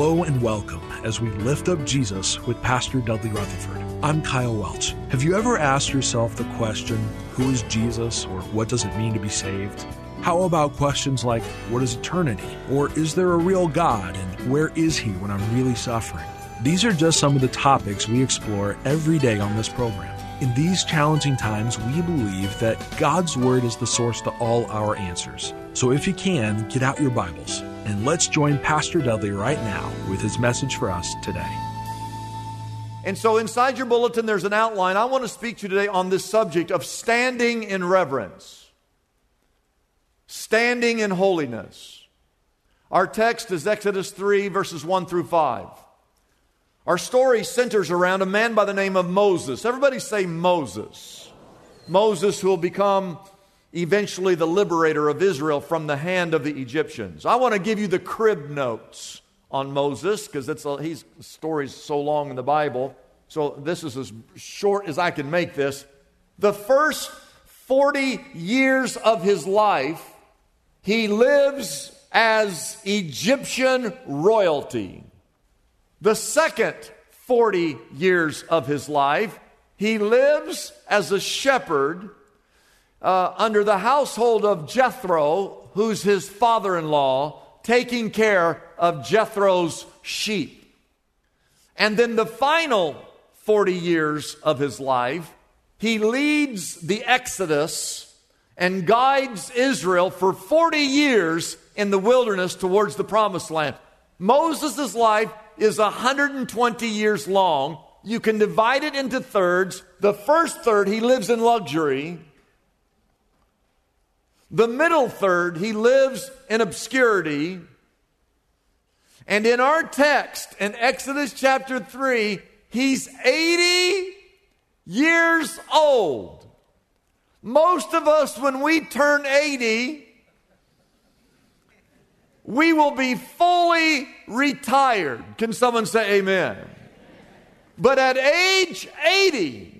Hello and welcome as we lift up Jesus with Pastor Dudley Rutherford. I'm Kyle Welch. Have you ever asked yourself the question, who is Jesus or what does it mean to be saved? How about questions like, what is eternity? Or is there a real God and where is he when I'm really suffering? These are just some of the topics we explore every day on this program. In these challenging times, we believe that God's Word is the source to all our answers. So if you can, get out your Bibles and let's join Pastor Dudley right now with his message for us today. And so, inside your bulletin, there's an outline. I want to speak to you today on this subject of standing in reverence, standing in holiness. Our text is Exodus 3, verses 1 through 5. Our story centers around a man by the name of Moses. Everybody say Moses. Moses, who will become eventually the liberator of Israel from the hand of the Egyptians. I want to give you the crib notes on Moses because it's a, he's story's so long in the Bible. So this is as short as I can make this. The first 40 years of his life, he lives as Egyptian royalty. The second 40 years of his life, he lives as a shepherd uh, under the household of Jethro, who's his father in law, taking care of Jethro's sheep. And then the final 40 years of his life, he leads the Exodus and guides Israel for 40 years in the wilderness towards the promised land. Moses' life is 120 years long. You can divide it into thirds. The first third, he lives in luxury. The middle third, he lives in obscurity. And in our text, in Exodus chapter 3, he's 80 years old. Most of us, when we turn 80, we will be fully retired. Can someone say amen? But at age 80,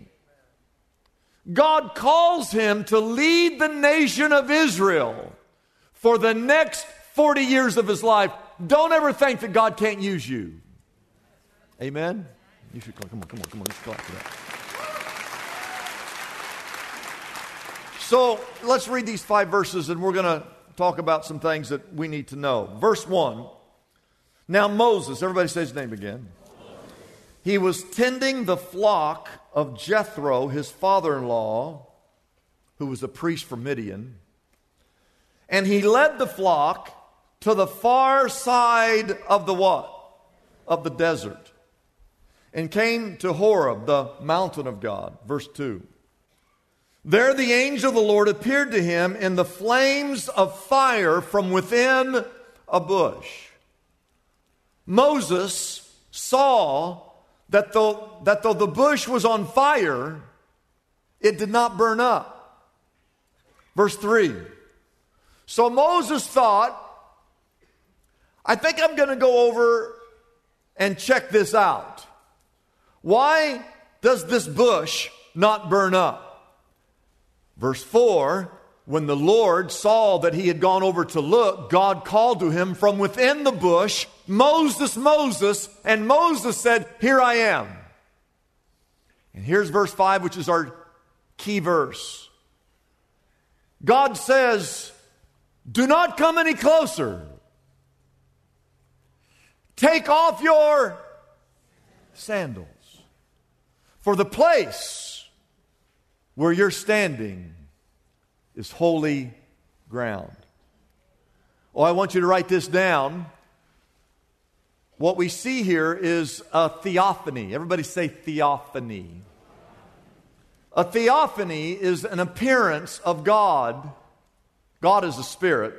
God calls him to lead the nation of Israel for the next 40 years of his life. Don't ever think that God can't use you. Amen? You should come on, come on, come on. Let's clap for that. So let's read these five verses and we're going to talk about some things that we need to know. Verse 1. Now, Moses, everybody say his name again. He was tending the flock of Jethro, his father in law, who was a priest from Midian. And he led the flock to the far side of the what? Of the desert. And came to Horeb, the mountain of God. Verse 2. There the angel of the Lord appeared to him in the flames of fire from within a bush. Moses saw that though, that though the bush was on fire, it did not burn up. Verse 3. So Moses thought, I think I'm going to go over and check this out. Why does this bush not burn up? Verse 4 When the Lord saw that he had gone over to look, God called to him from within the bush, Moses, Moses, and Moses said, Here I am. And here's verse 5, which is our key verse. God says, Do not come any closer. Take off your sandals. For the place where you're standing is holy ground. Oh, I want you to write this down. What we see here is a theophany. Everybody say theophany. A theophany is an appearance of God. God is a spirit.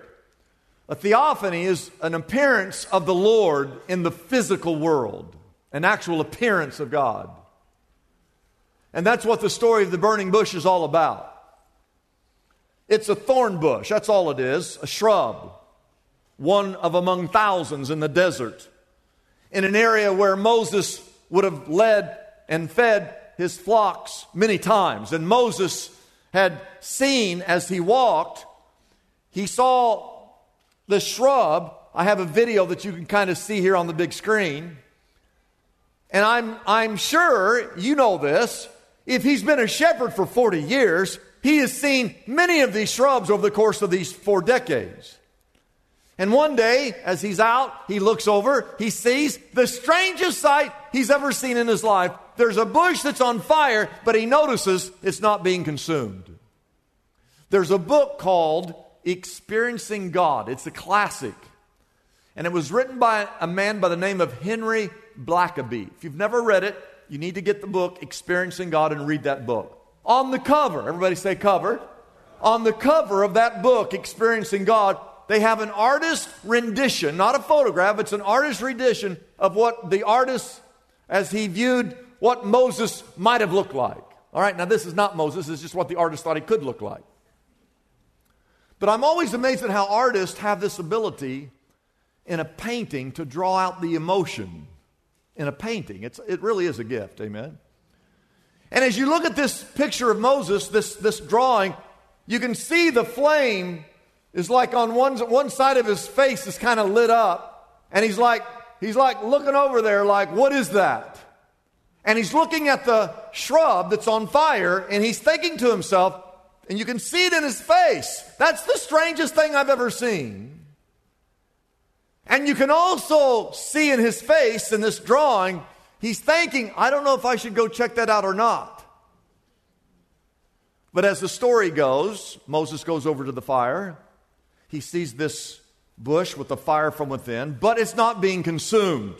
A theophany is an appearance of the Lord in the physical world, an actual appearance of God. And that's what the story of the burning bush is all about. It's a thorn bush, that's all it is, a shrub, one of among thousands in the desert, in an area where Moses would have led and fed his flocks many times. And Moses had seen as he walked, he saw the shrub. I have a video that you can kind of see here on the big screen. And I'm, I'm sure you know this. If he's been a shepherd for 40 years, he has seen many of these shrubs over the course of these four decades. And one day, as he's out, he looks over, he sees the strangest sight he's ever seen in his life. There's a bush that's on fire, but he notices it's not being consumed. There's a book called Experiencing God. It's a classic. And it was written by a man by the name of Henry Blackaby. If you've never read it, you need to get the book Experiencing God and read that book. On the cover, everybody say cover. On the cover of that book, Experiencing God, they have an artist rendition, not a photograph, it's an artist rendition of what the artist, as he viewed what Moses might have looked like. All right, now this is not Moses, it's just what the artist thought he could look like. But I'm always amazed at how artists have this ability in a painting to draw out the emotion in a painting. It's, it really is a gift, amen? And as you look at this picture of Moses, this, this drawing, you can see the flame is like on one, one side of his face is kind of lit up. And he's like, he's like looking over there, like, what is that? And he's looking at the shrub that's on fire, and he's thinking to himself, and you can see it in his face. That's the strangest thing I've ever seen. And you can also see in his face in this drawing He's thinking, I don't know if I should go check that out or not. But as the story goes, Moses goes over to the fire. He sees this bush with the fire from within, but it's not being consumed.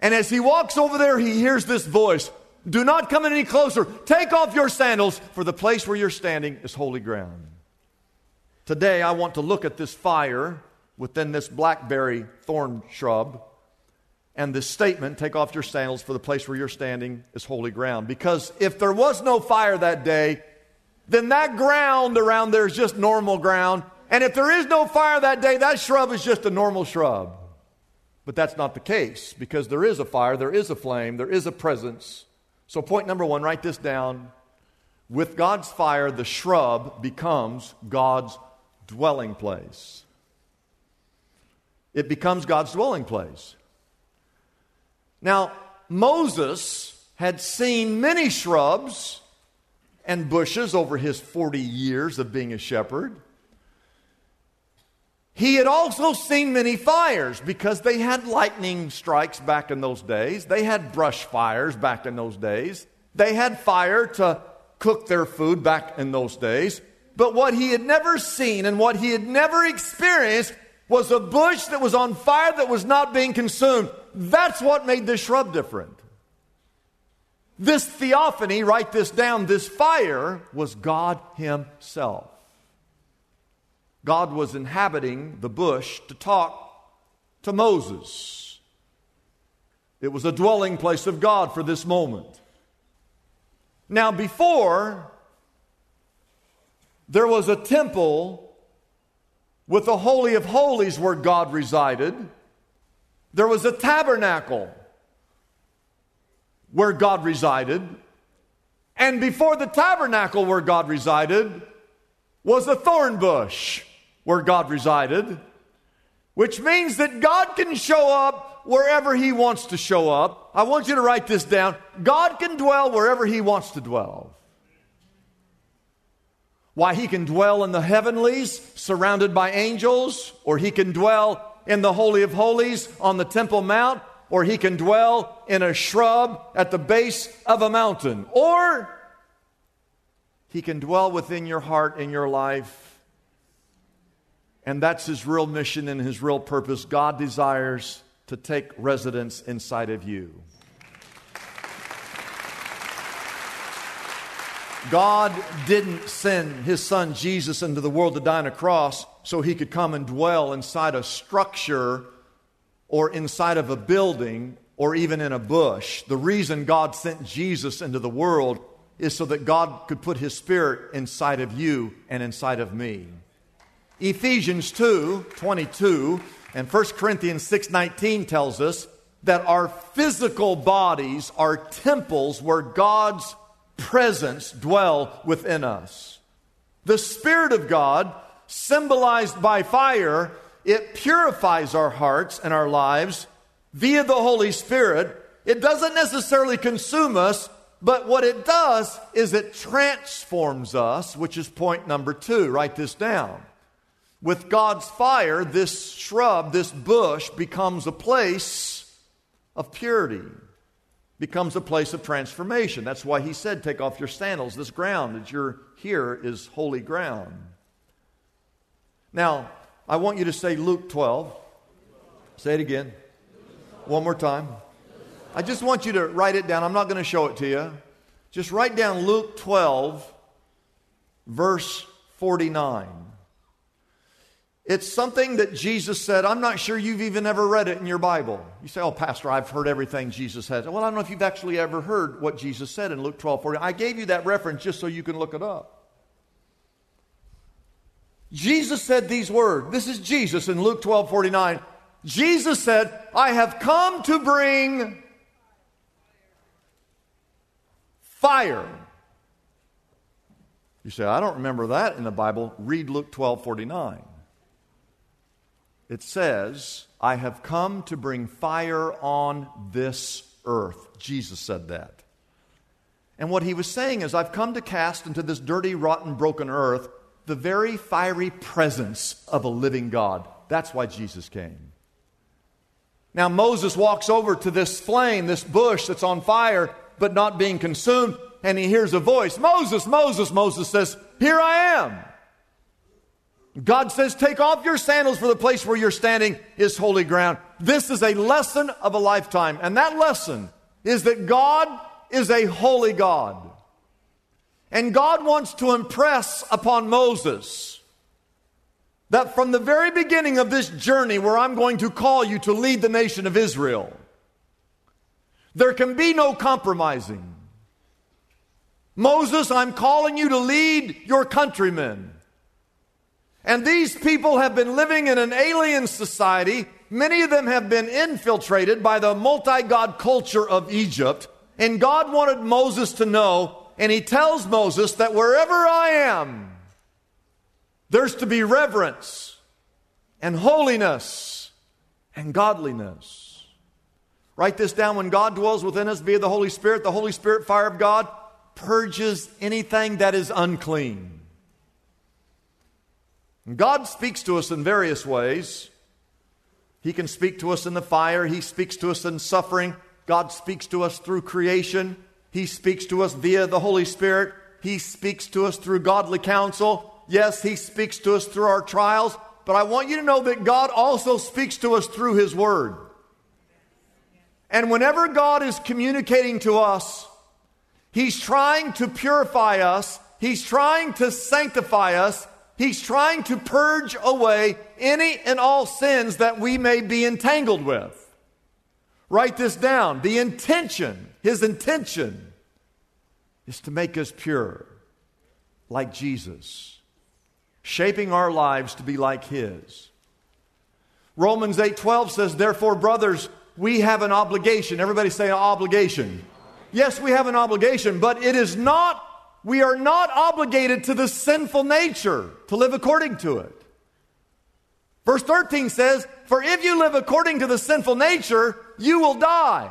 And as he walks over there, he hears this voice Do not come any closer. Take off your sandals, for the place where you're standing is holy ground. Today, I want to look at this fire within this blackberry thorn shrub and this statement, take off your sandals, for the place where you're standing is holy ground. Because if there was no fire that day, then that ground around there is just normal ground. And if there is no fire that day, that shrub is just a normal shrub. But that's not the case because there is a fire, there is a flame, there is a presence. So, point number one, write this down. With God's fire, the shrub becomes God's dwelling place. It becomes God's dwelling place. Now, Moses had seen many shrubs and bushes over his 40 years of being a shepherd. He had also seen many fires because they had lightning strikes back in those days. They had brush fires back in those days. They had fire to cook their food back in those days. But what he had never seen and what he had never experienced was a bush that was on fire that was not being consumed. That's what made this shrub different. This theophany, write this down, this fire was God Himself. God was inhabiting the bush to talk to Moses. It was a dwelling place of God for this moment. Now, before, there was a temple with the Holy of Holies where God resided. There was a tabernacle where God resided. And before the tabernacle where God resided was a thorn bush where God resided, which means that God can show up wherever He wants to show up. I want you to write this down. God can dwell wherever He wants to dwell. Why, He can dwell in the heavenlies surrounded by angels, or He can dwell in the Holy of Holies on the Temple Mount, or he can dwell in a shrub at the base of a mountain, or he can dwell within your heart in your life. And that's his real mission and his real purpose. God desires to take residence inside of you. God didn't send his son Jesus into the world to die on a cross so he could come and dwell inside a structure or inside of a building or even in a bush. The reason God sent Jesus into the world is so that God could put his spirit inside of you and inside of me. Ephesians 2 22 and 1 Corinthians 6 19 tells us that our physical bodies are temples where God's presence dwell within us. The Spirit of God, symbolized by fire, it purifies our hearts and our lives via the Holy Spirit. It doesn't necessarily consume us, but what it does is it transforms us, which is point number two. Write this down. With God's fire, this shrub, this bush, becomes a place of purity, becomes a place of transformation. That's why he said, Take off your sandals. This ground that you're here is holy ground. Now, I want you to say Luke 12. Say it again. One more time. I just want you to write it down. I'm not going to show it to you. Just write down Luke 12, verse 49. It's something that Jesus said. I'm not sure you've even ever read it in your Bible. You say, Oh, Pastor, I've heard everything Jesus said. Well, I don't know if you've actually ever heard what Jesus said in Luke 12 40. I gave you that reference just so you can look it up. Jesus said these words. This is Jesus in Luke 12 49. Jesus said, I have come to bring fire. You say, I don't remember that in the Bible. Read Luke 12 49 it says, I have come to bring fire on this earth. Jesus said that. And what he was saying is, I've come to cast into this dirty, rotten, broken earth the very fiery presence of a living God. That's why Jesus came. Now, Moses walks over to this flame, this bush that's on fire, but not being consumed, and he hears a voice Moses, Moses, Moses says, Here I am. God says, Take off your sandals, for the place where you're standing is holy ground. This is a lesson of a lifetime. And that lesson is that God is a holy God. And God wants to impress upon Moses that from the very beginning of this journey, where I'm going to call you to lead the nation of Israel, there can be no compromising. Moses, I'm calling you to lead your countrymen. And these people have been living in an alien society. Many of them have been infiltrated by the multi God culture of Egypt. And God wanted Moses to know, and he tells Moses that wherever I am, there's to be reverence and holiness and godliness. Write this down when God dwells within us via the Holy Spirit, the Holy Spirit fire of God purges anything that is unclean. God speaks to us in various ways. He can speak to us in the fire, He speaks to us in suffering. God speaks to us through creation. He speaks to us via the Holy Spirit. He speaks to us through godly counsel. Yes, He speaks to us through our trials. But I want you to know that God also speaks to us through His Word. And whenever God is communicating to us, He's trying to purify us, He's trying to sanctify us, He's trying to purge away any and all sins that we may be entangled with. Write this down. The intention, his intention, is to make us pure, like Jesus, shaping our lives to be like his. Romans 8:12 says, "Therefore, brothers, we have an obligation." Everybody say an obligation. Yes, we have an obligation, but it is not we are not obligated to the sinful nature to live according to it. Verse 13 says, For if you live according to the sinful nature, you will die.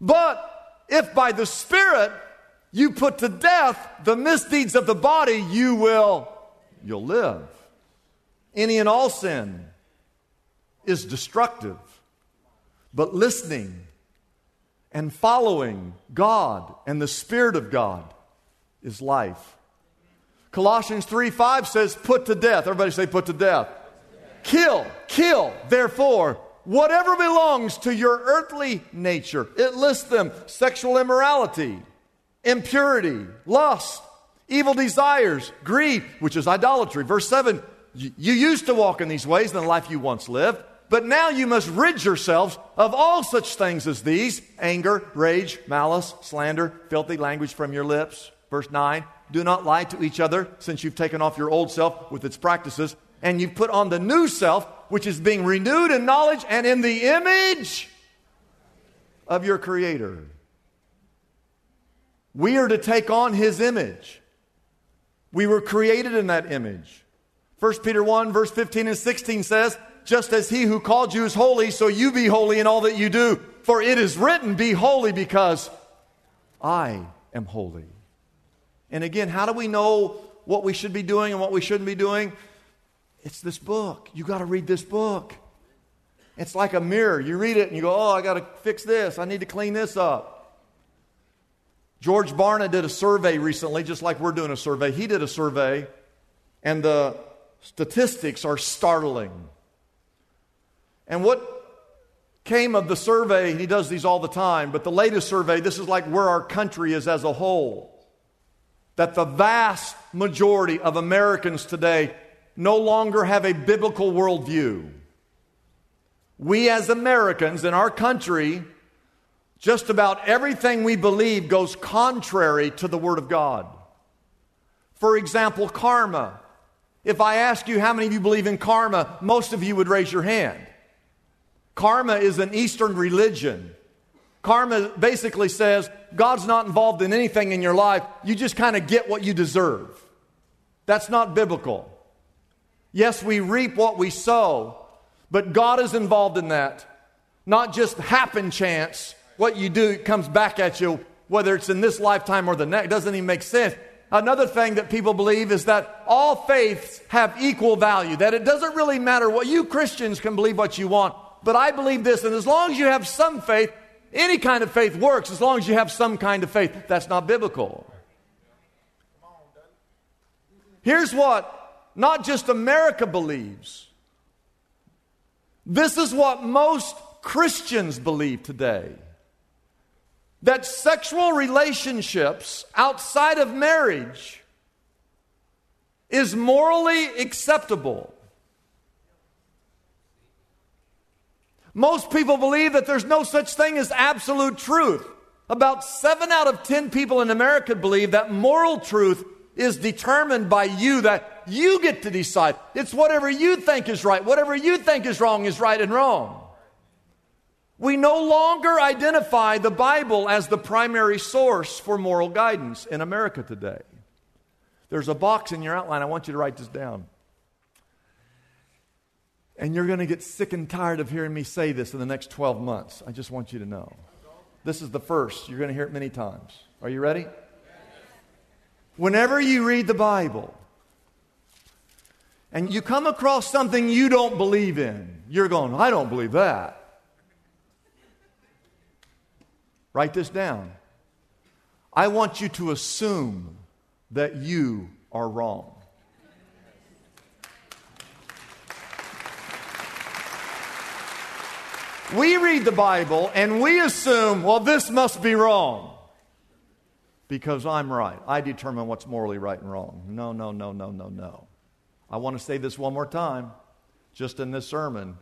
But if by the Spirit you put to death the misdeeds of the body, you will, you'll live. Any and all sin is destructive. But listening and following God and the Spirit of God is life. Colossians 3 5 says, Put to death. Everybody say, Put to death. Kill, kill, therefore, whatever belongs to your earthly nature. It lists them sexual immorality, impurity, lust, evil desires, greed, which is idolatry. Verse 7 You used to walk in these ways in the life you once lived, but now you must rid yourselves of all such things as these anger, rage, malice, slander, filthy language from your lips. Verse 9 Do not lie to each other, since you've taken off your old self with its practices, and you've put on the new self, which is being renewed in knowledge and in the image of your Creator. We are to take on His image. We were created in that image. 1 Peter 1, verse 15 and 16 says, Just as He who called you is holy, so you be holy in all that you do. For it is written, Be holy because I am holy. And again, how do we know what we should be doing and what we shouldn't be doing? It's this book. You got to read this book. It's like a mirror. You read it and you go, Oh, I got to fix this. I need to clean this up. George Barna did a survey recently, just like we're doing a survey. He did a survey, and the statistics are startling. And what came of the survey, he does these all the time, but the latest survey, this is like where our country is as a whole. That the vast majority of Americans today no longer have a biblical worldview. We as Americans in our country just about everything we believe goes contrary to the Word of God. For example, karma. If I ask you how many of you believe in karma, most of you would raise your hand. Karma is an Eastern religion. Karma basically says God's not involved in anything in your life, you just kind of get what you deserve. That's not biblical. Yes, we reap what we sow, but God is involved in that. Not just happen chance, what you do comes back at you, whether it's in this lifetime or the next. Doesn't even make sense. Another thing that people believe is that all faiths have equal value, that it doesn't really matter what you Christians can believe what you want. But I believe this, and as long as you have some faith, any kind of faith works as long as you have some kind of faith. That's not biblical. Here's what not just America believes. This is what most Christians believe today that sexual relationships outside of marriage is morally acceptable. Most people believe that there's no such thing as absolute truth. About seven out of ten people in America believe that moral truth is determined by you, that you get to decide. It's whatever you think is right. Whatever you think is wrong is right and wrong. We no longer identify the Bible as the primary source for moral guidance in America today. There's a box in your outline. I want you to write this down. And you're going to get sick and tired of hearing me say this in the next 12 months. I just want you to know. This is the first. You're going to hear it many times. Are you ready? Whenever you read the Bible and you come across something you don't believe in, you're going, I don't believe that. Write this down. I want you to assume that you are wrong. We read the Bible and we assume, well, this must be wrong because I'm right. I determine what's morally right and wrong. No, no, no, no, no, no. I want to say this one more time, just in this sermon.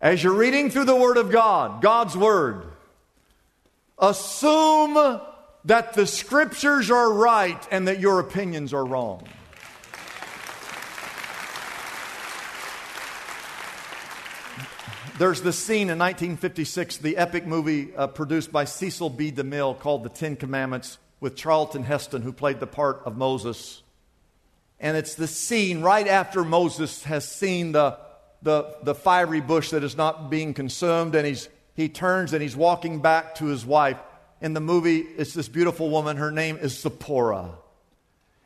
As you're reading through the Word of God, God's Word, Assume that the scriptures are right and that your opinions are wrong. There's this scene in 1956, the epic movie uh, produced by Cecil B. DeMille called The Ten Commandments with Charlton Heston, who played the part of Moses. And it's the scene right after Moses has seen the, the, the fiery bush that is not being consumed, and he's he turns and he's walking back to his wife. In the movie, it's this beautiful woman. Her name is Zipporah.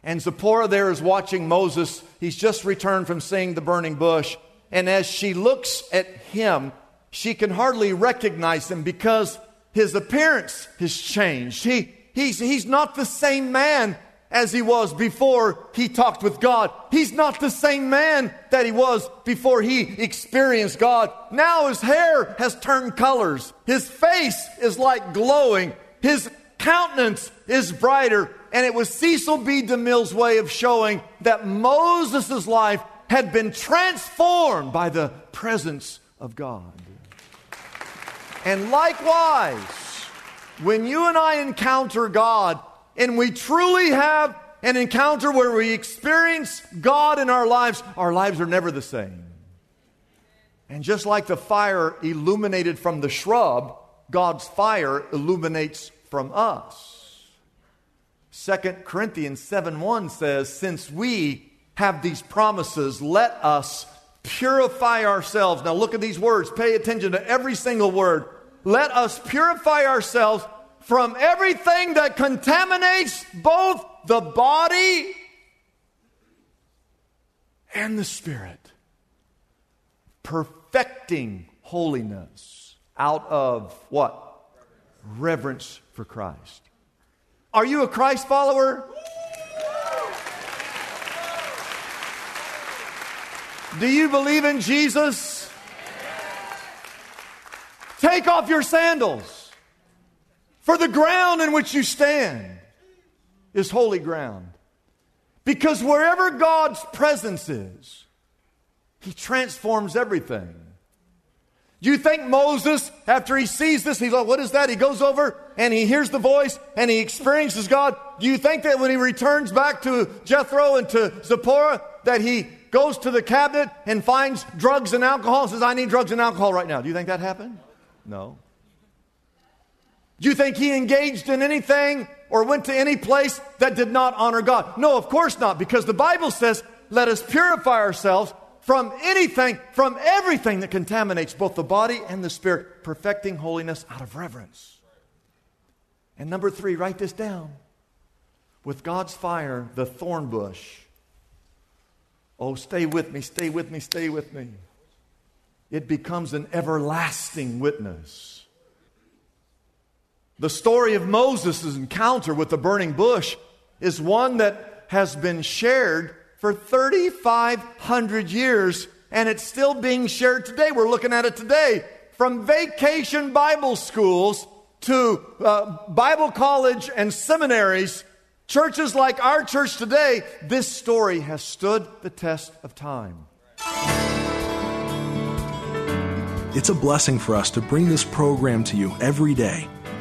And Zipporah there is watching Moses. He's just returned from seeing the burning bush. And as she looks at him, she can hardly recognize him because his appearance has changed. He, he's, he's not the same man as he was before he talked with God. He's not the same man that he was before he experienced God. Now his hair has turned colors. His face is like glowing. His countenance is brighter. And it was Cecil B. DeMille's way of showing that Moses' life had been transformed by the presence of God. And likewise, when you and I encounter God and we truly have an encounter where we experience God in our lives, our lives are never the same. And just like the fire illuminated from the shrub, God's fire illuminates from us. 2 Corinthians 7 1 says, Since we have these promises, let us purify ourselves. Now look at these words, pay attention to every single word. Let us purify ourselves from everything that contaminates both the body and the spirit, perfecting holiness out of what? Reverence for Christ. Are you a Christ follower? Do you believe in Jesus? Take off your sandals, for the ground in which you stand is holy ground. Because wherever God's presence is, He transforms everything. Do you think Moses, after he sees this, he's like, what is that? He goes over and he hears the voice and he experiences God. Do you think that when he returns back to Jethro and to Zipporah, that he goes to the cabinet and finds drugs and alcohol and says, I need drugs and alcohol right now? Do you think that happened? No. Do you think he engaged in anything or went to any place that did not honor God? No, of course not, because the Bible says, let us purify ourselves from anything, from everything that contaminates both the body and the spirit, perfecting holiness out of reverence. And number three, write this down. With God's fire, the thorn bush. Oh, stay with me, stay with me, stay with me. It becomes an everlasting witness. The story of Moses' encounter with the burning bush is one that has been shared for 3,500 years, and it's still being shared today. We're looking at it today. From vacation Bible schools to uh, Bible college and seminaries, churches like our church today, this story has stood the test of time. It's a blessing for us to bring this program to you every day.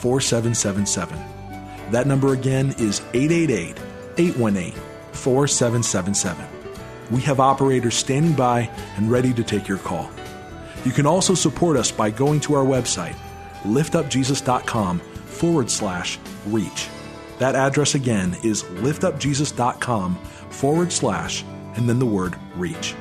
4777. That number again is 888 818 4777. We have operators standing by and ready to take your call. You can also support us by going to our website, liftupjesus.com forward slash reach. That address again is liftupjesus.com forward slash and then the word reach.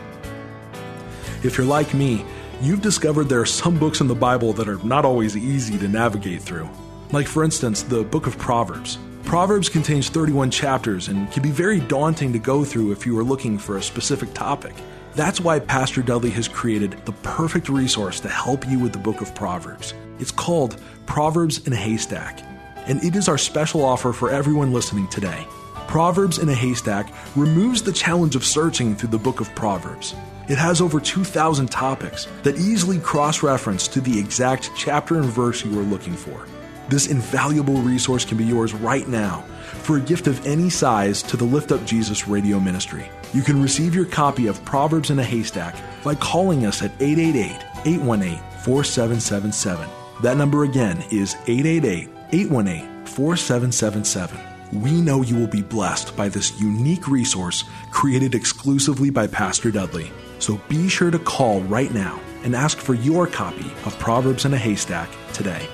If you're like me, you've discovered there are some books in the Bible that are not always easy to navigate through. Like, for instance, the book of Proverbs. Proverbs contains 31 chapters and can be very daunting to go through if you are looking for a specific topic. That's why Pastor Dudley has created the perfect resource to help you with the book of Proverbs. It's called Proverbs in a Haystack, and it is our special offer for everyone listening today. Proverbs in a Haystack removes the challenge of searching through the book of Proverbs. It has over 2,000 topics that easily cross reference to the exact chapter and verse you are looking for. This invaluable resource can be yours right now for a gift of any size to the Lift Up Jesus radio ministry. You can receive your copy of Proverbs in a Haystack by calling us at 888 818 4777. That number again is 888 818 4777. We know you will be blessed by this unique resource created exclusively by Pastor Dudley. So be sure to call right now and ask for your copy of Proverbs in a Haystack today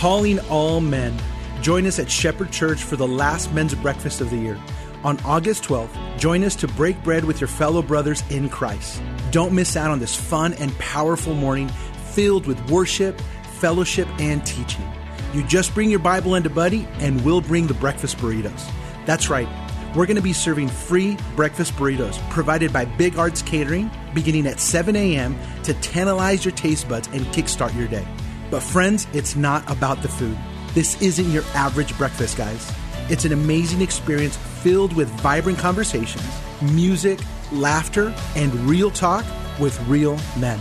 calling all men. Join us at Shepherd Church for the last men's breakfast of the year. On August 12th, join us to break bread with your fellow brothers in Christ. Don't miss out on this fun and powerful morning filled with worship, fellowship, and teaching. You just bring your Bible and a buddy, and we'll bring the breakfast burritos. That's right. We're going to be serving free breakfast burritos provided by Big Arts Catering beginning at 7 a.m. to tantalize your taste buds and kickstart your day. But, friends, it's not about the food. This isn't your average breakfast, guys. It's an amazing experience filled with vibrant conversations, music, laughter, and real talk with real men.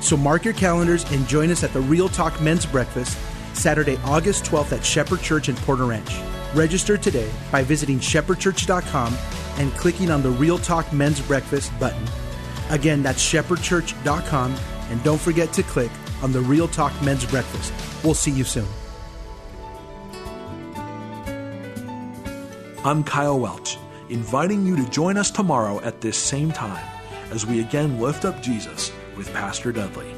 So mark your calendars and join us at the Real Talk Men's Breakfast Saturday, August 12th at Shepherd Church in Porter Ranch. Register today by visiting shepherdchurch.com and clicking on the Real Talk Men's Breakfast button. Again, that's shepherdchurch.com and don't forget to click on the Real Talk Men's Breakfast. We'll see you soon. I'm Kyle Welch, inviting you to join us tomorrow at this same time as we again lift up Jesus with Pastor Dudley.